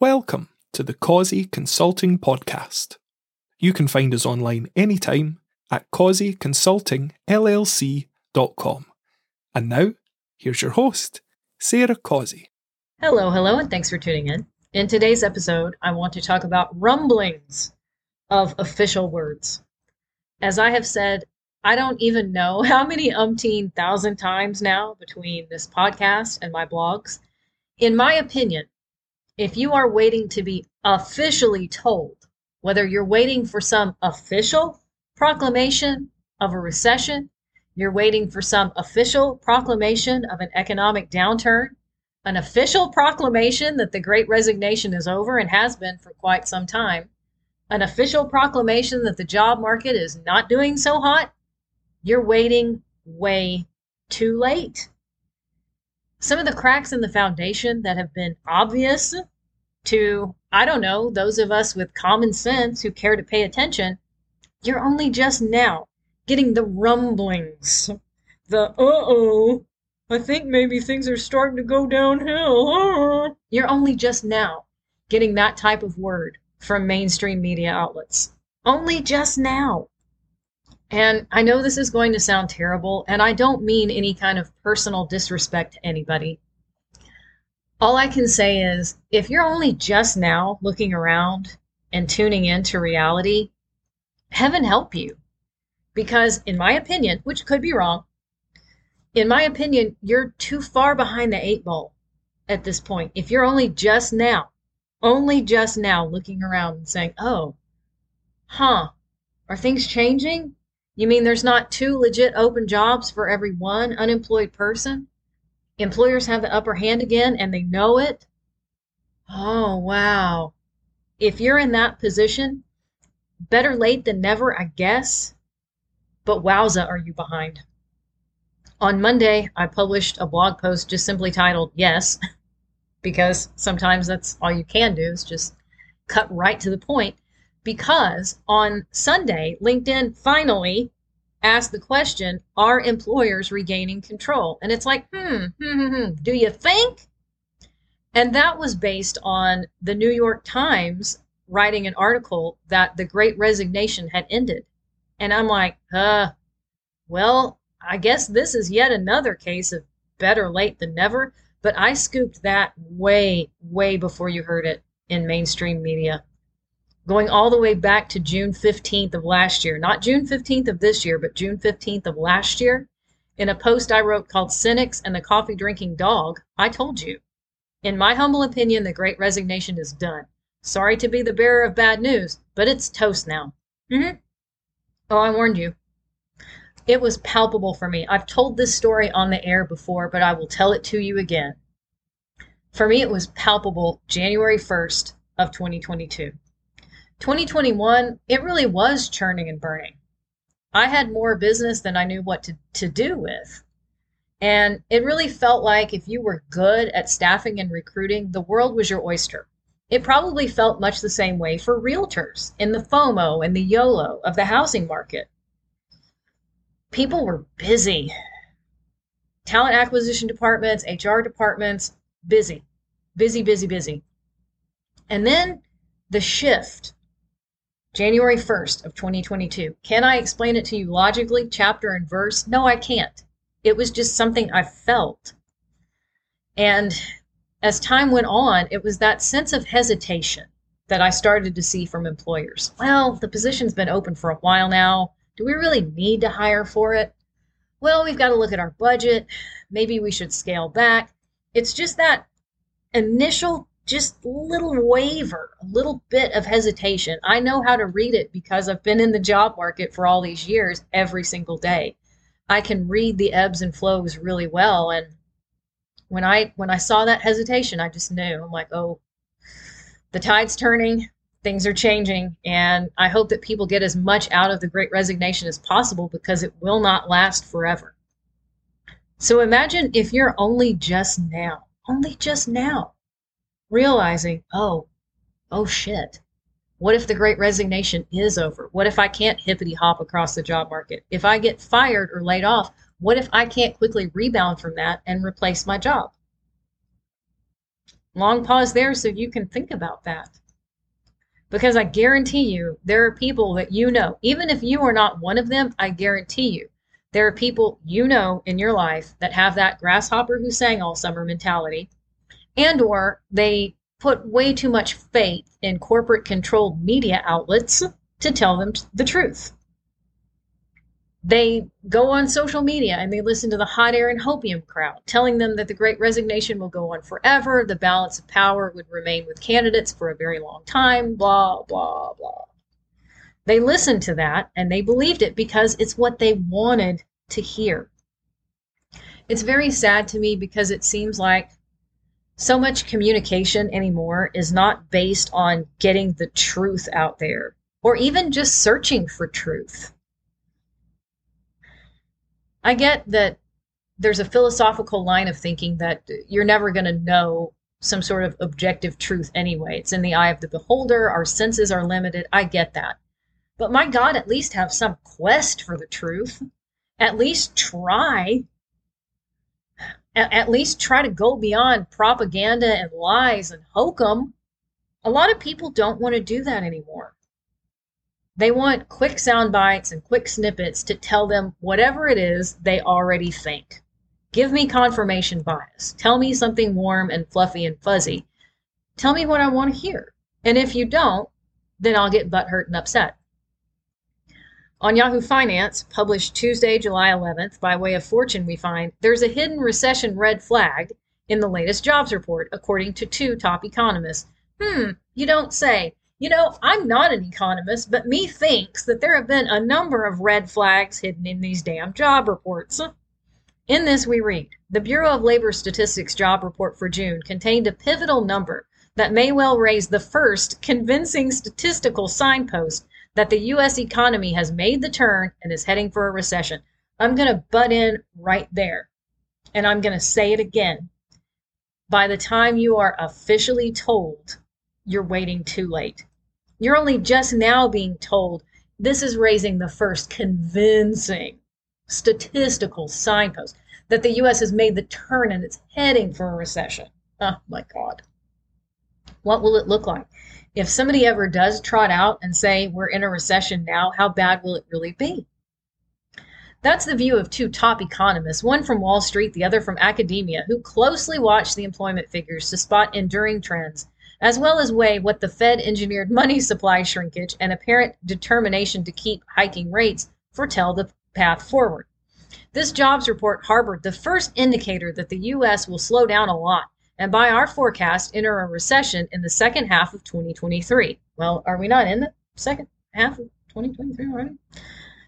Welcome to the Causey Consulting Podcast. You can find us online anytime at causeyconsultingllc.com. And now, here's your host, Sarah Causey. Hello, hello, and thanks for tuning in. In today's episode, I want to talk about rumblings of official words. As I have said, I don't even know how many umpteen thousand times now between this podcast and my blogs. In my opinion, if you are waiting to be officially told, whether you're waiting for some official proclamation of a recession, you're waiting for some official proclamation of an economic downturn, an official proclamation that the great resignation is over and has been for quite some time, an official proclamation that the job market is not doing so hot, you're waiting way too late some of the cracks in the foundation that have been obvious to, I don't know, those of us with common sense who care to pay attention, you're only just now getting the rumblings. The uh oh, I think maybe things are starting to go downhill. You're only just now getting that type of word from mainstream media outlets. Only just now. And I know this is going to sound terrible, and I don't mean any kind of personal disrespect to anybody. All I can say is if you're only just now looking around and tuning into reality, heaven help you. Because, in my opinion, which could be wrong, in my opinion, you're too far behind the eight ball at this point. If you're only just now, only just now looking around and saying, oh, huh, are things changing? You mean there's not two legit open jobs for every one unemployed person? Employers have the upper hand again and they know it? Oh, wow. If you're in that position, better late than never, I guess. But wowza, are you behind? On Monday, I published a blog post just simply titled Yes, because sometimes that's all you can do is just cut right to the point because on Sunday, LinkedIn finally asked the question Are employers regaining control? And it's like, hmm, hmm, hmm, hmm, do you think? And that was based on the New York Times writing an article that the great resignation had ended. And I'm like, uh, well, I guess this is yet another case of better late than never. But I scooped that way, way before you heard it in mainstream media going all the way back to June 15th of last year, not June 15th of this year, but June 15th of last year, in a post I wrote called Cynics and the Coffee Drinking Dog, I told you, in my humble opinion, the great resignation is done. Sorry to be the bearer of bad news, but it's toast now. Mm-hmm. Oh, I warned you. It was palpable for me. I've told this story on the air before, but I will tell it to you again. For me, it was palpable January 1st of 2022. 2021, it really was churning and burning. I had more business than I knew what to, to do with. And it really felt like if you were good at staffing and recruiting, the world was your oyster. It probably felt much the same way for realtors in the FOMO and the YOLO of the housing market. People were busy. Talent acquisition departments, HR departments, busy, busy, busy, busy. And then the shift January 1st of 2022. Can I explain it to you logically, chapter and verse? No, I can't. It was just something I felt. And as time went on, it was that sense of hesitation that I started to see from employers. Well, the position's been open for a while now. Do we really need to hire for it? Well, we've got to look at our budget. Maybe we should scale back. It's just that initial just little waver, a little bit of hesitation. I know how to read it because I've been in the job market for all these years every single day. I can read the ebbs and flows really well and when I when I saw that hesitation, I just knew. I'm like, "Oh, the tide's turning, things are changing, and I hope that people get as much out of the great resignation as possible because it will not last forever." So imagine if you're only just now, only just now realizing, oh, oh shit, what if the great resignation is over? What if I can't hippity hop across the job market? If I get fired or laid off, what if I can't quickly rebound from that and replace my job? Long pause there so you can think about that. Because I guarantee you, there are people that you know, even if you are not one of them, I guarantee you, there are people you know in your life that have that grasshopper who sang all summer mentality, and or they put way too much faith in corporate controlled media outlets to tell them the truth. They go on social media and they listen to the hot air and hopium crowd, telling them that the great resignation will go on forever, the balance of power would remain with candidates for a very long time, blah, blah, blah. They listened to that and they believed it because it's what they wanted to hear. It's very sad to me because it seems like so much communication anymore is not based on getting the truth out there or even just searching for truth. I get that there's a philosophical line of thinking that you're never going to know some sort of objective truth anyway. It's in the eye of the beholder. Our senses are limited. I get that. But my God, at least have some quest for the truth. At least try. At, least try to go beyond propaganda and lies and hokum. A lot of people don't want to do that anymore. They want quick sound bites and quick snippets to tell them whatever it is they already think. Give me confirmation bias. Tell me something warm and fluffy and fuzzy. Tell me what I want to hear. And if you don't, then I'll get butthurt and upset. On Yahoo Finance, published Tuesday, July 11th, by way of Fortune, we find there's a hidden recession red flag in the latest jobs report, according to two top economists. Hmm, you don't say. You know, I'm not an economist, but me thinks that there have been a number of red flags hidden in these damn job reports. In this, we read The Bureau of Labor Statistics job report for June contained a pivotal number that may well raise the first convincing statistical signpost that the US economy has made the turn and is heading for a recession. I'm going to butt in right there. And I'm going to say it again. By the time you are officially told, you're waiting too late. You're only just now being told this is raising the first convincing statistical signpost that the US has made the turn and it's heading for a recession. Oh my God. What will it look like? if somebody ever does trot out and say we're in a recession now, how bad will it really be? That's the view of two top economists, one from Wall Street, the other from academia, who closely watch the employment figures to spot enduring trends, as well as weigh what the Fed engineered money supply shrinkage and apparent determination to keep hiking rates foretell the path forward. This jobs report harbored the first indicator that the U.S. will slow down a lot and by our forecast, enter a recession in the second half of 2023. Well, are we not in the second half of 2023 already?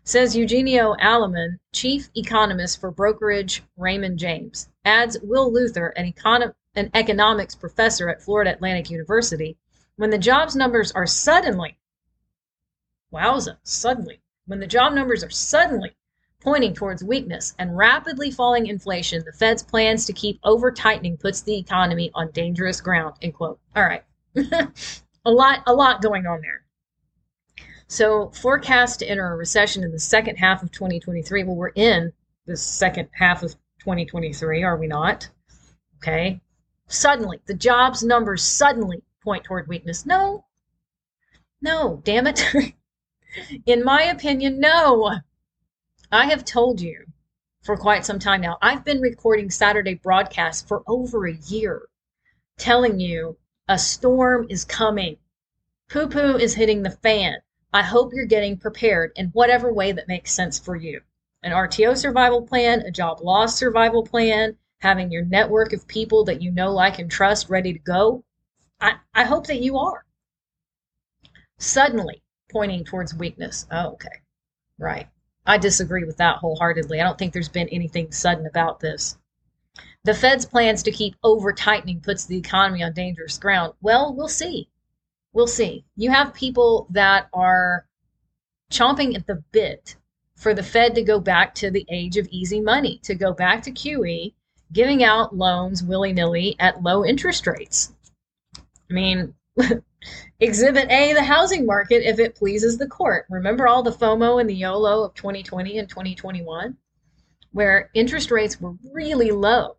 Says Eugenio Alemán, chief economist for brokerage Raymond James. Adds Will Luther, an, econ- an economics professor at Florida Atlantic University, when the jobs numbers are suddenly, wowza, suddenly, when the job numbers are suddenly pointing towards weakness and rapidly falling inflation, the Fed's plans to keep over tightening puts the economy on dangerous ground. End quote. All right. a lot, a lot going on there. So forecast to enter a recession in the second half of 2023. Well, we're in the second half of 2023, are we not? Okay. Suddenly, the jobs numbers suddenly point toward weakness. No. No, damn it. in my opinion, no. I have told you for quite some time now, I've been recording Saturday broadcasts for over a year, telling you a storm is coming. Poo poo is hitting the fan. I hope you're getting prepared in whatever way that makes sense for you. An RTO survival plan, a job loss survival plan, having your network of people that you know, like, and trust ready to go. I, I hope that you are. Suddenly pointing towards weakness. Oh, okay. Right. I disagree with that wholeheartedly. I don't think there's been anything sudden about this. The Fed's plans to keep over tightening puts the economy on dangerous ground. Well, we'll see. We'll see. You have people that are chomping at the bit for the Fed to go back to the age of easy money, to go back to QE, giving out loans willy nilly at low interest rates. I mean, Exhibit A, the housing market, if it pleases the court. Remember all the FOMO and the YOLO of 2020 and 2021, where interest rates were really low,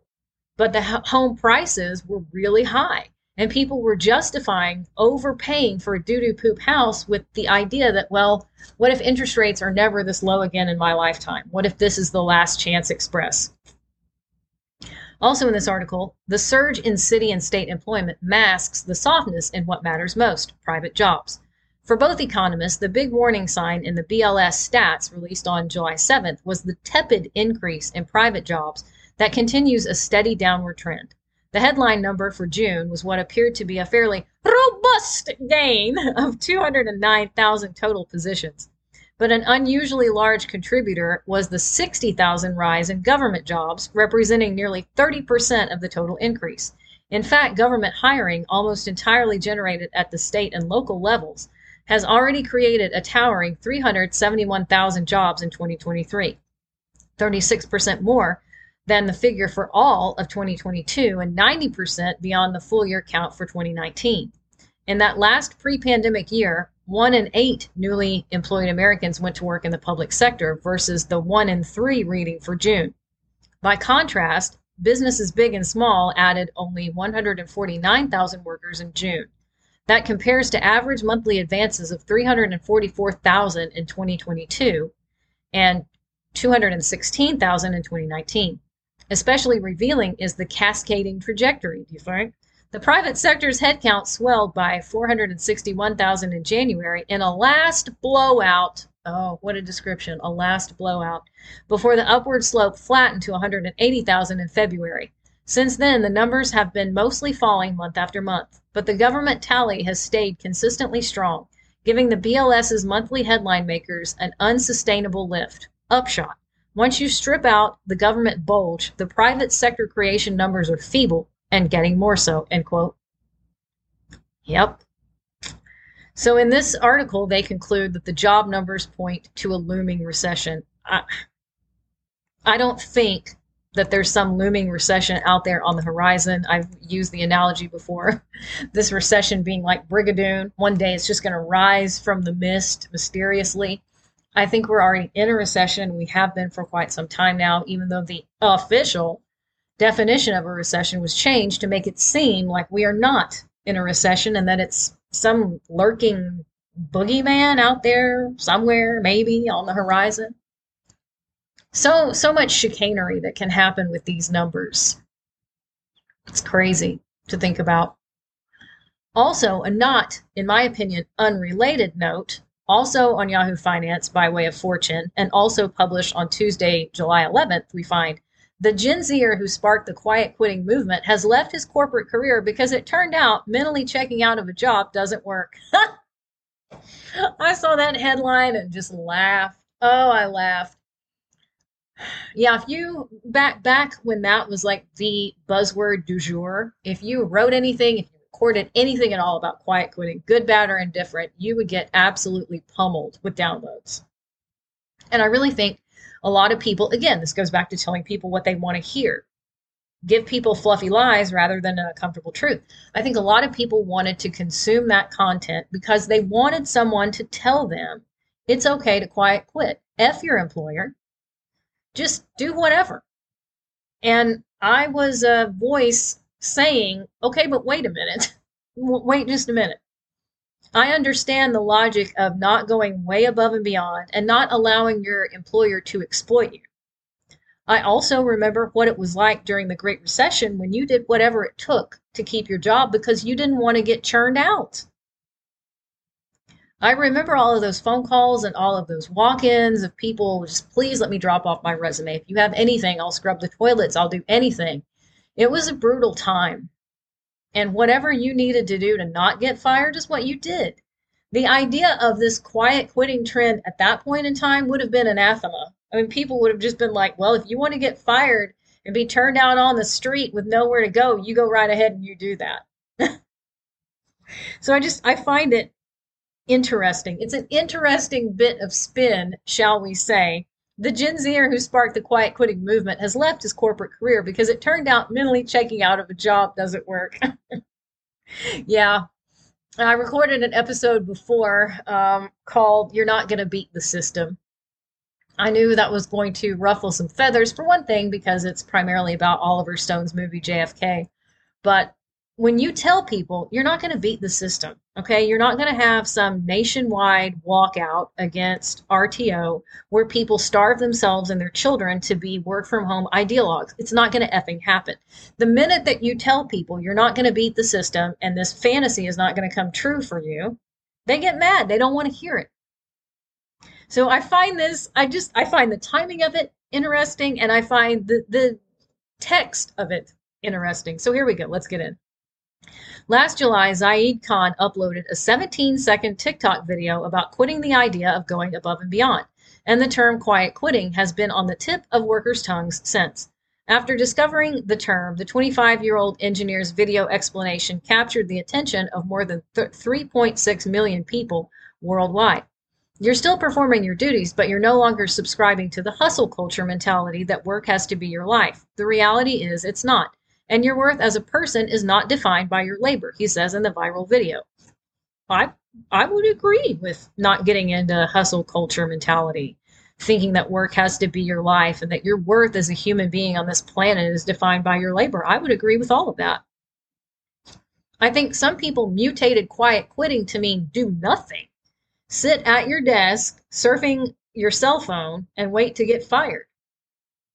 but the home prices were really high. And people were justifying overpaying for a doo doo poop house with the idea that, well, what if interest rates are never this low again in my lifetime? What if this is the last chance express? Also, in this article, the surge in city and state employment masks the softness in what matters most private jobs. For both economists, the big warning sign in the BLS stats released on July 7th was the tepid increase in private jobs that continues a steady downward trend. The headline number for June was what appeared to be a fairly robust gain of 209,000 total positions. But an unusually large contributor was the 60,000 rise in government jobs, representing nearly 30% of the total increase. In fact, government hiring, almost entirely generated at the state and local levels, has already created a towering 371,000 jobs in 2023, 36% more than the figure for all of 2022 and 90% beyond the full year count for 2019. In that last pre pandemic year, one in eight newly employed Americans went to work in the public sector versus the one in three reading for June. By contrast, businesses big and small added only 149,000 workers in June. That compares to average monthly advances of 344,000 in 2022 and 216,000 in 2019. Especially revealing is the cascading trajectory, do you think? The private sector's headcount swelled by 461,000 in January in a last blowout. Oh, what a description. A last blowout. Before the upward slope flattened to 180,000 in February. Since then, the numbers have been mostly falling month after month, but the government tally has stayed consistently strong, giving the BLS's monthly headline makers an unsustainable lift. Upshot once you strip out the government bulge, the private sector creation numbers are feeble and getting more so, end quote. Yep. So in this article, they conclude that the job numbers point to a looming recession. I, I don't think that there's some looming recession out there on the horizon. I've used the analogy before. this recession being like Brigadoon. One day it's just going to rise from the mist mysteriously. I think we're already in a recession. We have been for quite some time now, even though the official definition of a recession was changed to make it seem like we are not in a recession and that it's some lurking boogeyman out there somewhere, maybe on the horizon. So, so much chicanery that can happen with these numbers. It's crazy to think about. Also, a not, in my opinion, unrelated note also on Yahoo Finance by way of Fortune, and also published on Tuesday, July 11th, we find the Gen Zer who sparked the quiet quitting movement has left his corporate career because it turned out mentally checking out of a job doesn't work. I saw that headline and just laughed. Oh, I laughed. Yeah, if you back back when that was like the buzzword du jour, if you wrote anything, if you recorded anything at all about quiet quitting, good, bad, or indifferent, you would get absolutely pummeled with downloads. And I really think a lot of people, again, this goes back to telling people what they want to hear. Give people fluffy lies rather than a comfortable truth. I think a lot of people wanted to consume that content because they wanted someone to tell them it's okay to quiet quit. F your employer. Just do whatever. And I was a voice saying, okay, but wait a minute. wait just a minute. I understand the logic of not going way above and beyond and not allowing your employer to exploit you. I also remember what it was like during the Great Recession when you did whatever it took to keep your job because you didn't want to get churned out. I remember all of those phone calls and all of those walk ins of people just please let me drop off my resume. If you have anything, I'll scrub the toilets, I'll do anything. It was a brutal time. And whatever you needed to do to not get fired is what you did. The idea of this quiet quitting trend at that point in time would have been anathema. I mean, people would have just been like, well, if you want to get fired and be turned out on the street with nowhere to go, you go right ahead and you do that. so I just, I find it interesting. It's an interesting bit of spin, shall we say, the Gen Zer who sparked the quiet quitting movement has left his corporate career because it turned out mentally checking out of a job doesn't work. yeah, I recorded an episode before um, called You're Not Gonna Beat the System. I knew that was going to ruffle some feathers, for one thing, because it's primarily about Oliver Stone's movie JFK. But when you tell people you're not going to beat the system, okay, you're not going to have some nationwide walkout against RTO where people starve themselves and their children to be work from home ideologues. It's not going to effing happen. The minute that you tell people you're not going to beat the system and this fantasy is not going to come true for you, they get mad. They don't want to hear it. So I find this, I just, I find the timing of it interesting and I find the, the text of it interesting. So here we go. Let's get in. Last July, Zaid Khan uploaded a 17 second TikTok video about quitting the idea of going above and beyond, and the term quiet quitting has been on the tip of workers' tongues since. After discovering the term, the 25 year old engineer's video explanation captured the attention of more than 3.6 million people worldwide. You're still performing your duties, but you're no longer subscribing to the hustle culture mentality that work has to be your life. The reality is it's not and your worth as a person is not defined by your labor, he says in the viral video. I I would agree with not getting into hustle culture mentality, thinking that work has to be your life and that your worth as a human being on this planet is defined by your labor. I would agree with all of that. I think some people mutated quiet quitting to mean do nothing. Sit at your desk, surfing your cell phone, and wait to get fired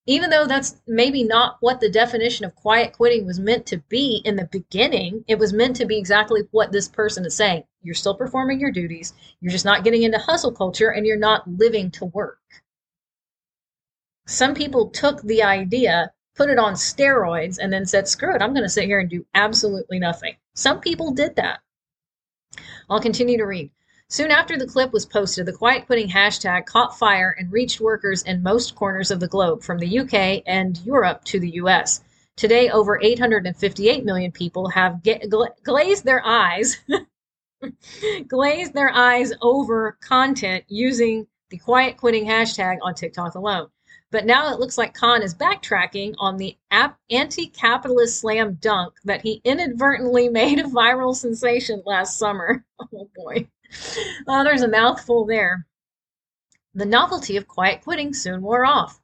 even though that's maybe not what the definition of quiet quitting was meant to be in the beginning, it was meant to be exactly what this person is saying. You're still performing your duties, you're just not getting into hustle culture, and you're not living to work. Some people took the idea, put it on steroids, and then said, screw it, I'm going to sit here and do absolutely nothing. Some people did that. I'll continue to read. Soon after the clip was posted, the quiet quitting hashtag caught fire and reached workers in most corners of the globe, from the UK and Europe to the US. Today, over 858 million people have gla- glazed their eyes, glazed their eyes over content using the quiet quitting hashtag on TikTok alone. But now it looks like Khan is backtracking on the anti capitalist slam dunk that he inadvertently made a viral sensation last summer. Oh boy. Oh, there's a mouthful there. The novelty of quiet quitting soon wore off.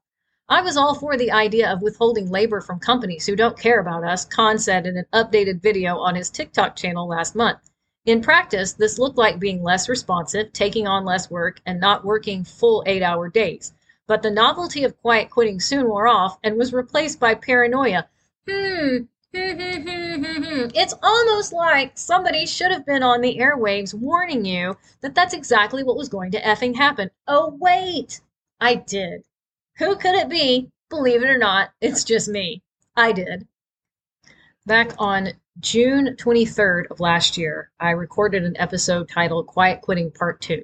I was all for the idea of withholding labor from companies who don't care about us, Khan said in an updated video on his TikTok channel last month. In practice, this looked like being less responsive, taking on less work, and not working full eight hour days. But the novelty of quiet quitting soon wore off and was replaced by paranoia. Hmm, it's almost like somebody should have been on the airwaves warning you that that's exactly what was going to effing happen. Oh, wait, I did. Who could it be? Believe it or not, it's just me. I did. Back on June 23rd of last year, I recorded an episode titled Quiet Quitting Part 2,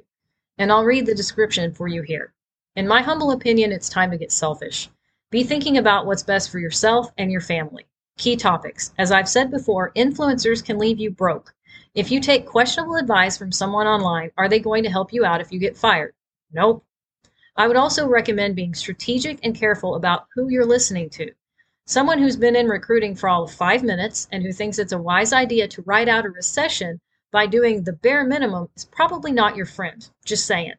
and I'll read the description for you here. In my humble opinion, it's time to get selfish. Be thinking about what's best for yourself and your family. Key topics. As I've said before, influencers can leave you broke. If you take questionable advice from someone online, are they going to help you out if you get fired? Nope. I would also recommend being strategic and careful about who you're listening to. Someone who's been in recruiting for all of five minutes and who thinks it's a wise idea to ride out a recession by doing the bare minimum is probably not your friend. Just saying.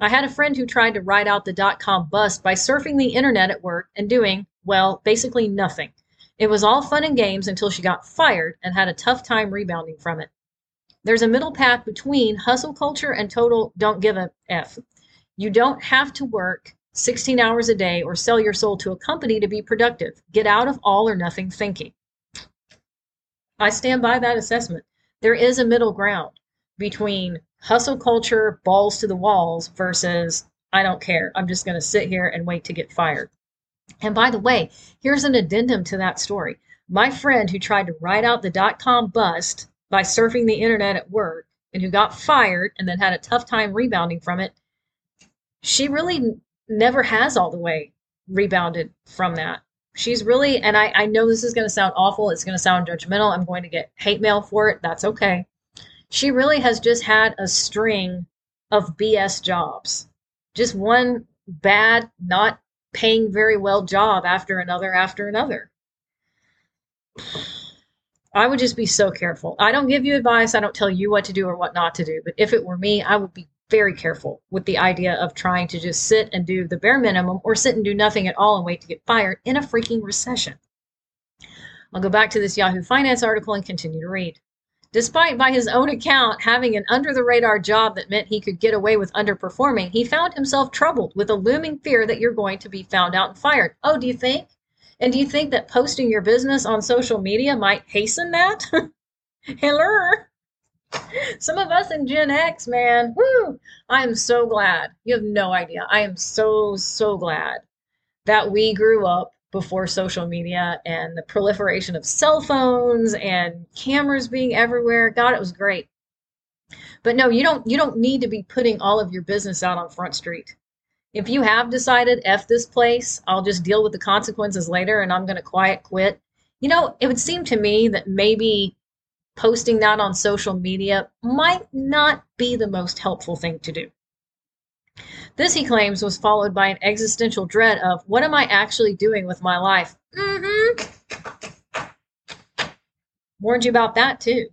I had a friend who tried to ride out the dot com bust by surfing the internet at work and doing, well, basically nothing. It was all fun and games until she got fired and had a tough time rebounding from it. There's a middle path between hustle culture and total don't give a F. You don't have to work 16 hours a day or sell your soul to a company to be productive. Get out of all or nothing thinking. I stand by that assessment. There is a middle ground between hustle culture, balls to the walls, versus I don't care. I'm just going to sit here and wait to get fired. And by the way, here's an addendum to that story. My friend who tried to ride out the dot com bust by surfing the internet at work and who got fired and then had a tough time rebounding from it, she really never has all the way rebounded from that. She's really, and I, I know this is going to sound awful. It's going to sound judgmental. I'm going to get hate mail for it. That's okay. She really has just had a string of BS jobs. Just one bad, not paying very well job after another after another. I would just be so careful. I don't give you advice. I don't tell you what to do or what not to do. But if it were me, I would be very careful with the idea of trying to just sit and do the bare minimum or sit and do nothing at all and wait to get fired in a freaking recession. I'll go back to this Yahoo Finance article and continue to read. Despite, by his own account, having an under the radar job that meant he could get away with underperforming, he found himself troubled with a looming fear that you're going to be found out and fired. Oh, do you think? And do you think that posting your business on social media might hasten that? Hello. Some of us in Gen X, man, whoo, I am so glad. You have no idea. I am so, so glad that we grew up before social media and the proliferation of cell phones and cameras being everywhere. God, it was great. But no, you don't you don't need to be putting all of your business out on Front Street if you have decided F this place, I'll just deal with the consequences later and I'm going to quiet quit. You know, it would seem to me that maybe posting that on social media might not be the most helpful thing to do. This, he claims, was followed by an existential dread of what am I actually doing with my life? Mm-hmm. Warned you about that too.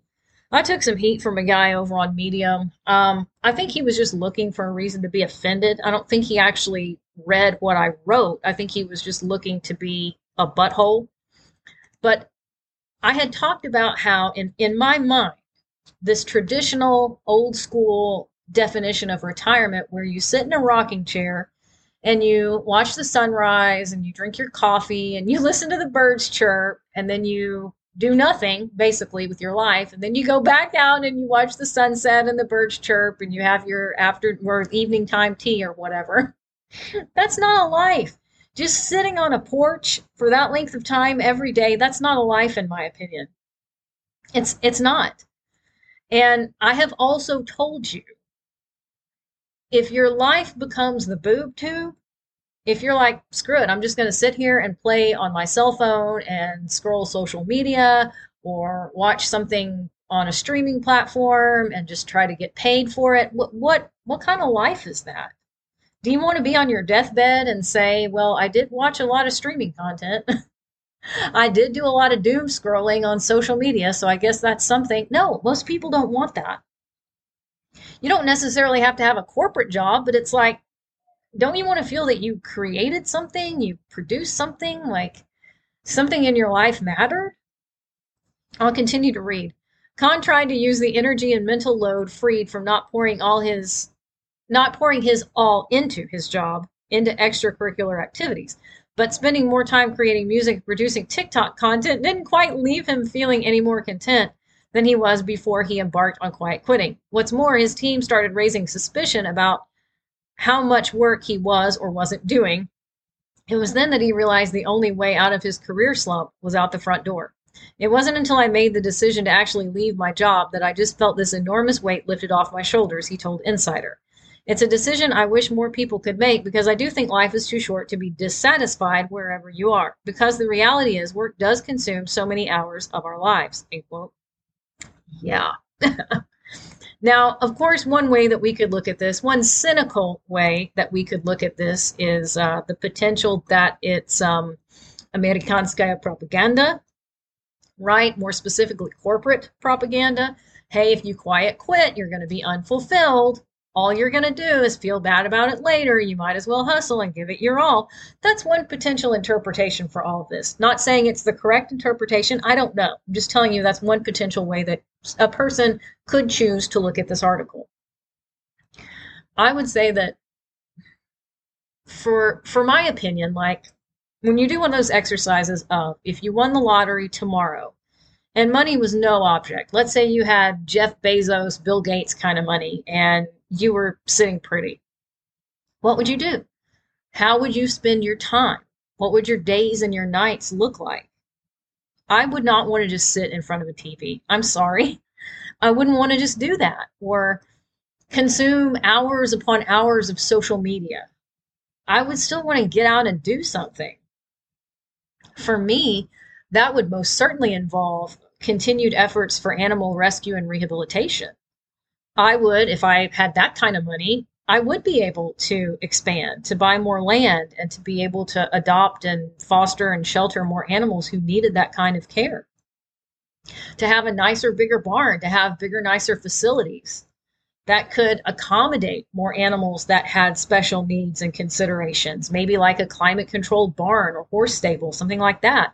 I took some heat from a guy over on Medium. Um, I think he was just looking for a reason to be offended. I don't think he actually read what I wrote. I think he was just looking to be a butthole. But I had talked about how, in, in my mind, this traditional old school definition of retirement, where you sit in a rocking chair and you watch the sunrise and you drink your coffee and you listen to the birds chirp and then you do nothing basically with your life. And then you go back down and you watch the sunset and the birds chirp and you have your after or evening time tea or whatever. That's not a life. Just sitting on a porch for that length of time every day that's not a life in my opinion. It's it's not. And i have also told you if your life becomes the boob tube if you're like, screw it, I'm just going to sit here and play on my cell phone and scroll social media or watch something on a streaming platform and just try to get paid for it, what what what kind of life is that? Do you want to be on your deathbed and say, "Well, I did watch a lot of streaming content. I did do a lot of doom scrolling on social media, so I guess that's something." No, most people don't want that. You don't necessarily have to have a corporate job, but it's like don't you want to feel that you created something, you produced something, like something in your life mattered? I'll continue to read. Khan tried to use the energy and mental load freed from not pouring all his not pouring his all into his job into extracurricular activities. But spending more time creating music producing TikTok content didn't quite leave him feeling any more content than he was before he embarked on quiet quitting. What's more, his team started raising suspicion about how much work he was or wasn't doing. It was then that he realized the only way out of his career slump was out the front door. It wasn't until I made the decision to actually leave my job that I just felt this enormous weight lifted off my shoulders, he told Insider. It's a decision I wish more people could make because I do think life is too short to be dissatisfied wherever you are. Because the reality is, work does consume so many hours of our lives. End quote. Yeah. Now, of course, one way that we could look at this, one cynical way that we could look at this is uh, the potential that it's um, Amerikanskaya propaganda, right? More specifically, corporate propaganda. Hey, if you quiet quit, you're going to be unfulfilled all you're going to do is feel bad about it later. You might as well hustle and give it your all. That's one potential interpretation for all of this. Not saying it's the correct interpretation. I don't know. I'm just telling you that's one potential way that a person could choose to look at this article. I would say that for for my opinion, like when you do one of those exercises of if you won the lottery tomorrow and money was no object. Let's say you had Jeff Bezos, Bill Gates kind of money and you were sitting pretty. What would you do? How would you spend your time? What would your days and your nights look like? I would not want to just sit in front of a TV. I'm sorry. I wouldn't want to just do that or consume hours upon hours of social media. I would still want to get out and do something. For me, that would most certainly involve continued efforts for animal rescue and rehabilitation. I would, if I had that kind of money, I would be able to expand, to buy more land, and to be able to adopt and foster and shelter more animals who needed that kind of care. to have a nicer, bigger barn, to have bigger, nicer facilities that could accommodate more animals that had special needs and considerations, maybe like a climate controlled barn or horse stable, something like that.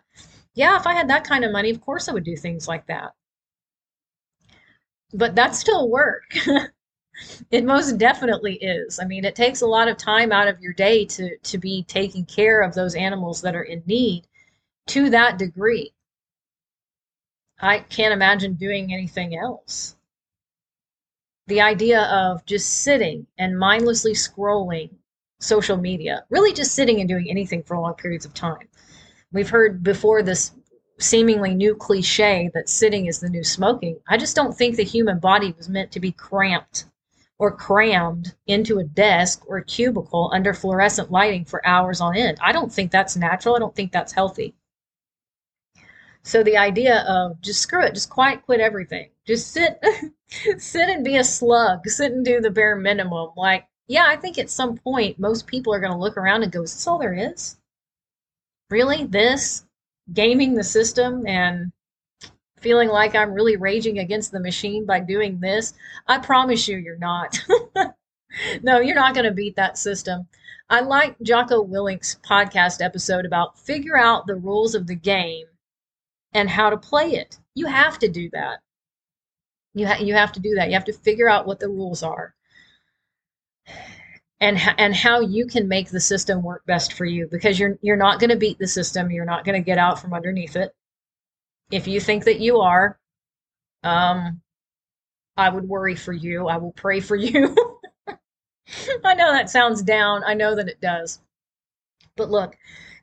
Yeah, if I had that kind of money, of course I would do things like that. But that's still work. it most definitely is. I mean, it takes a lot of time out of your day to to be taking care of those animals that are in need to that degree. I can't imagine doing anything else the idea of just sitting and mindlessly scrolling social media, really just sitting and doing anything for long periods of time. We've heard before this seemingly new cliche that sitting is the new smoking. I just don't think the human body was meant to be cramped or crammed into a desk or a cubicle under fluorescent lighting for hours on end. I don't think that's natural. I don't think that's healthy. So the idea of just screw it, just quiet quit everything. Just sit sit and be a slug, sit and do the bare minimum. Like, yeah, I think at some point most people are gonna look around and go, Is this all there is? Really? This? Gaming the system and feeling like I'm really raging against the machine by doing this? I promise you you're not. no, you're not gonna beat that system. I like Jocko Willink's podcast episode about figure out the rules of the game and how to play it. You have to do that. You ha- you have to do that. You have to figure out what the rules are. And, and how you can make the system work best for you because you're you're not going to beat the system you're not going to get out from underneath it. If you think that you are um i would worry for you i will pray for you. I know that sounds down i know that it does. But look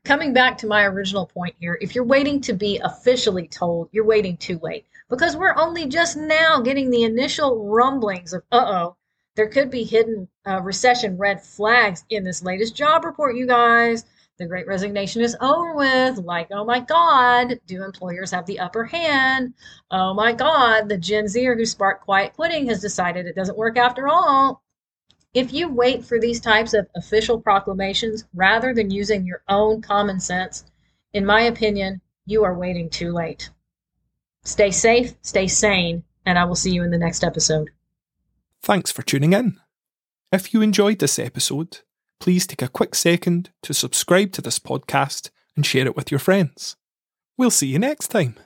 coming back to my original point here, if you're waiting to be officially told, you're waiting too late because we're only just now getting the initial rumblings of, uh oh, there could be hidden uh, recession red flags in this latest job report, you guys. The great resignation is over with. Like, oh my God, do employers have the upper hand? Oh my God, the Gen Zer who sparked quiet quitting has decided it doesn't work after all. If you wait for these types of official proclamations rather than using your own common sense, in my opinion, you are waiting too late. Stay safe, stay sane, and I will see you in the next episode. Thanks for tuning in. If you enjoyed this episode, please take a quick second to subscribe to this podcast and share it with your friends. We'll see you next time.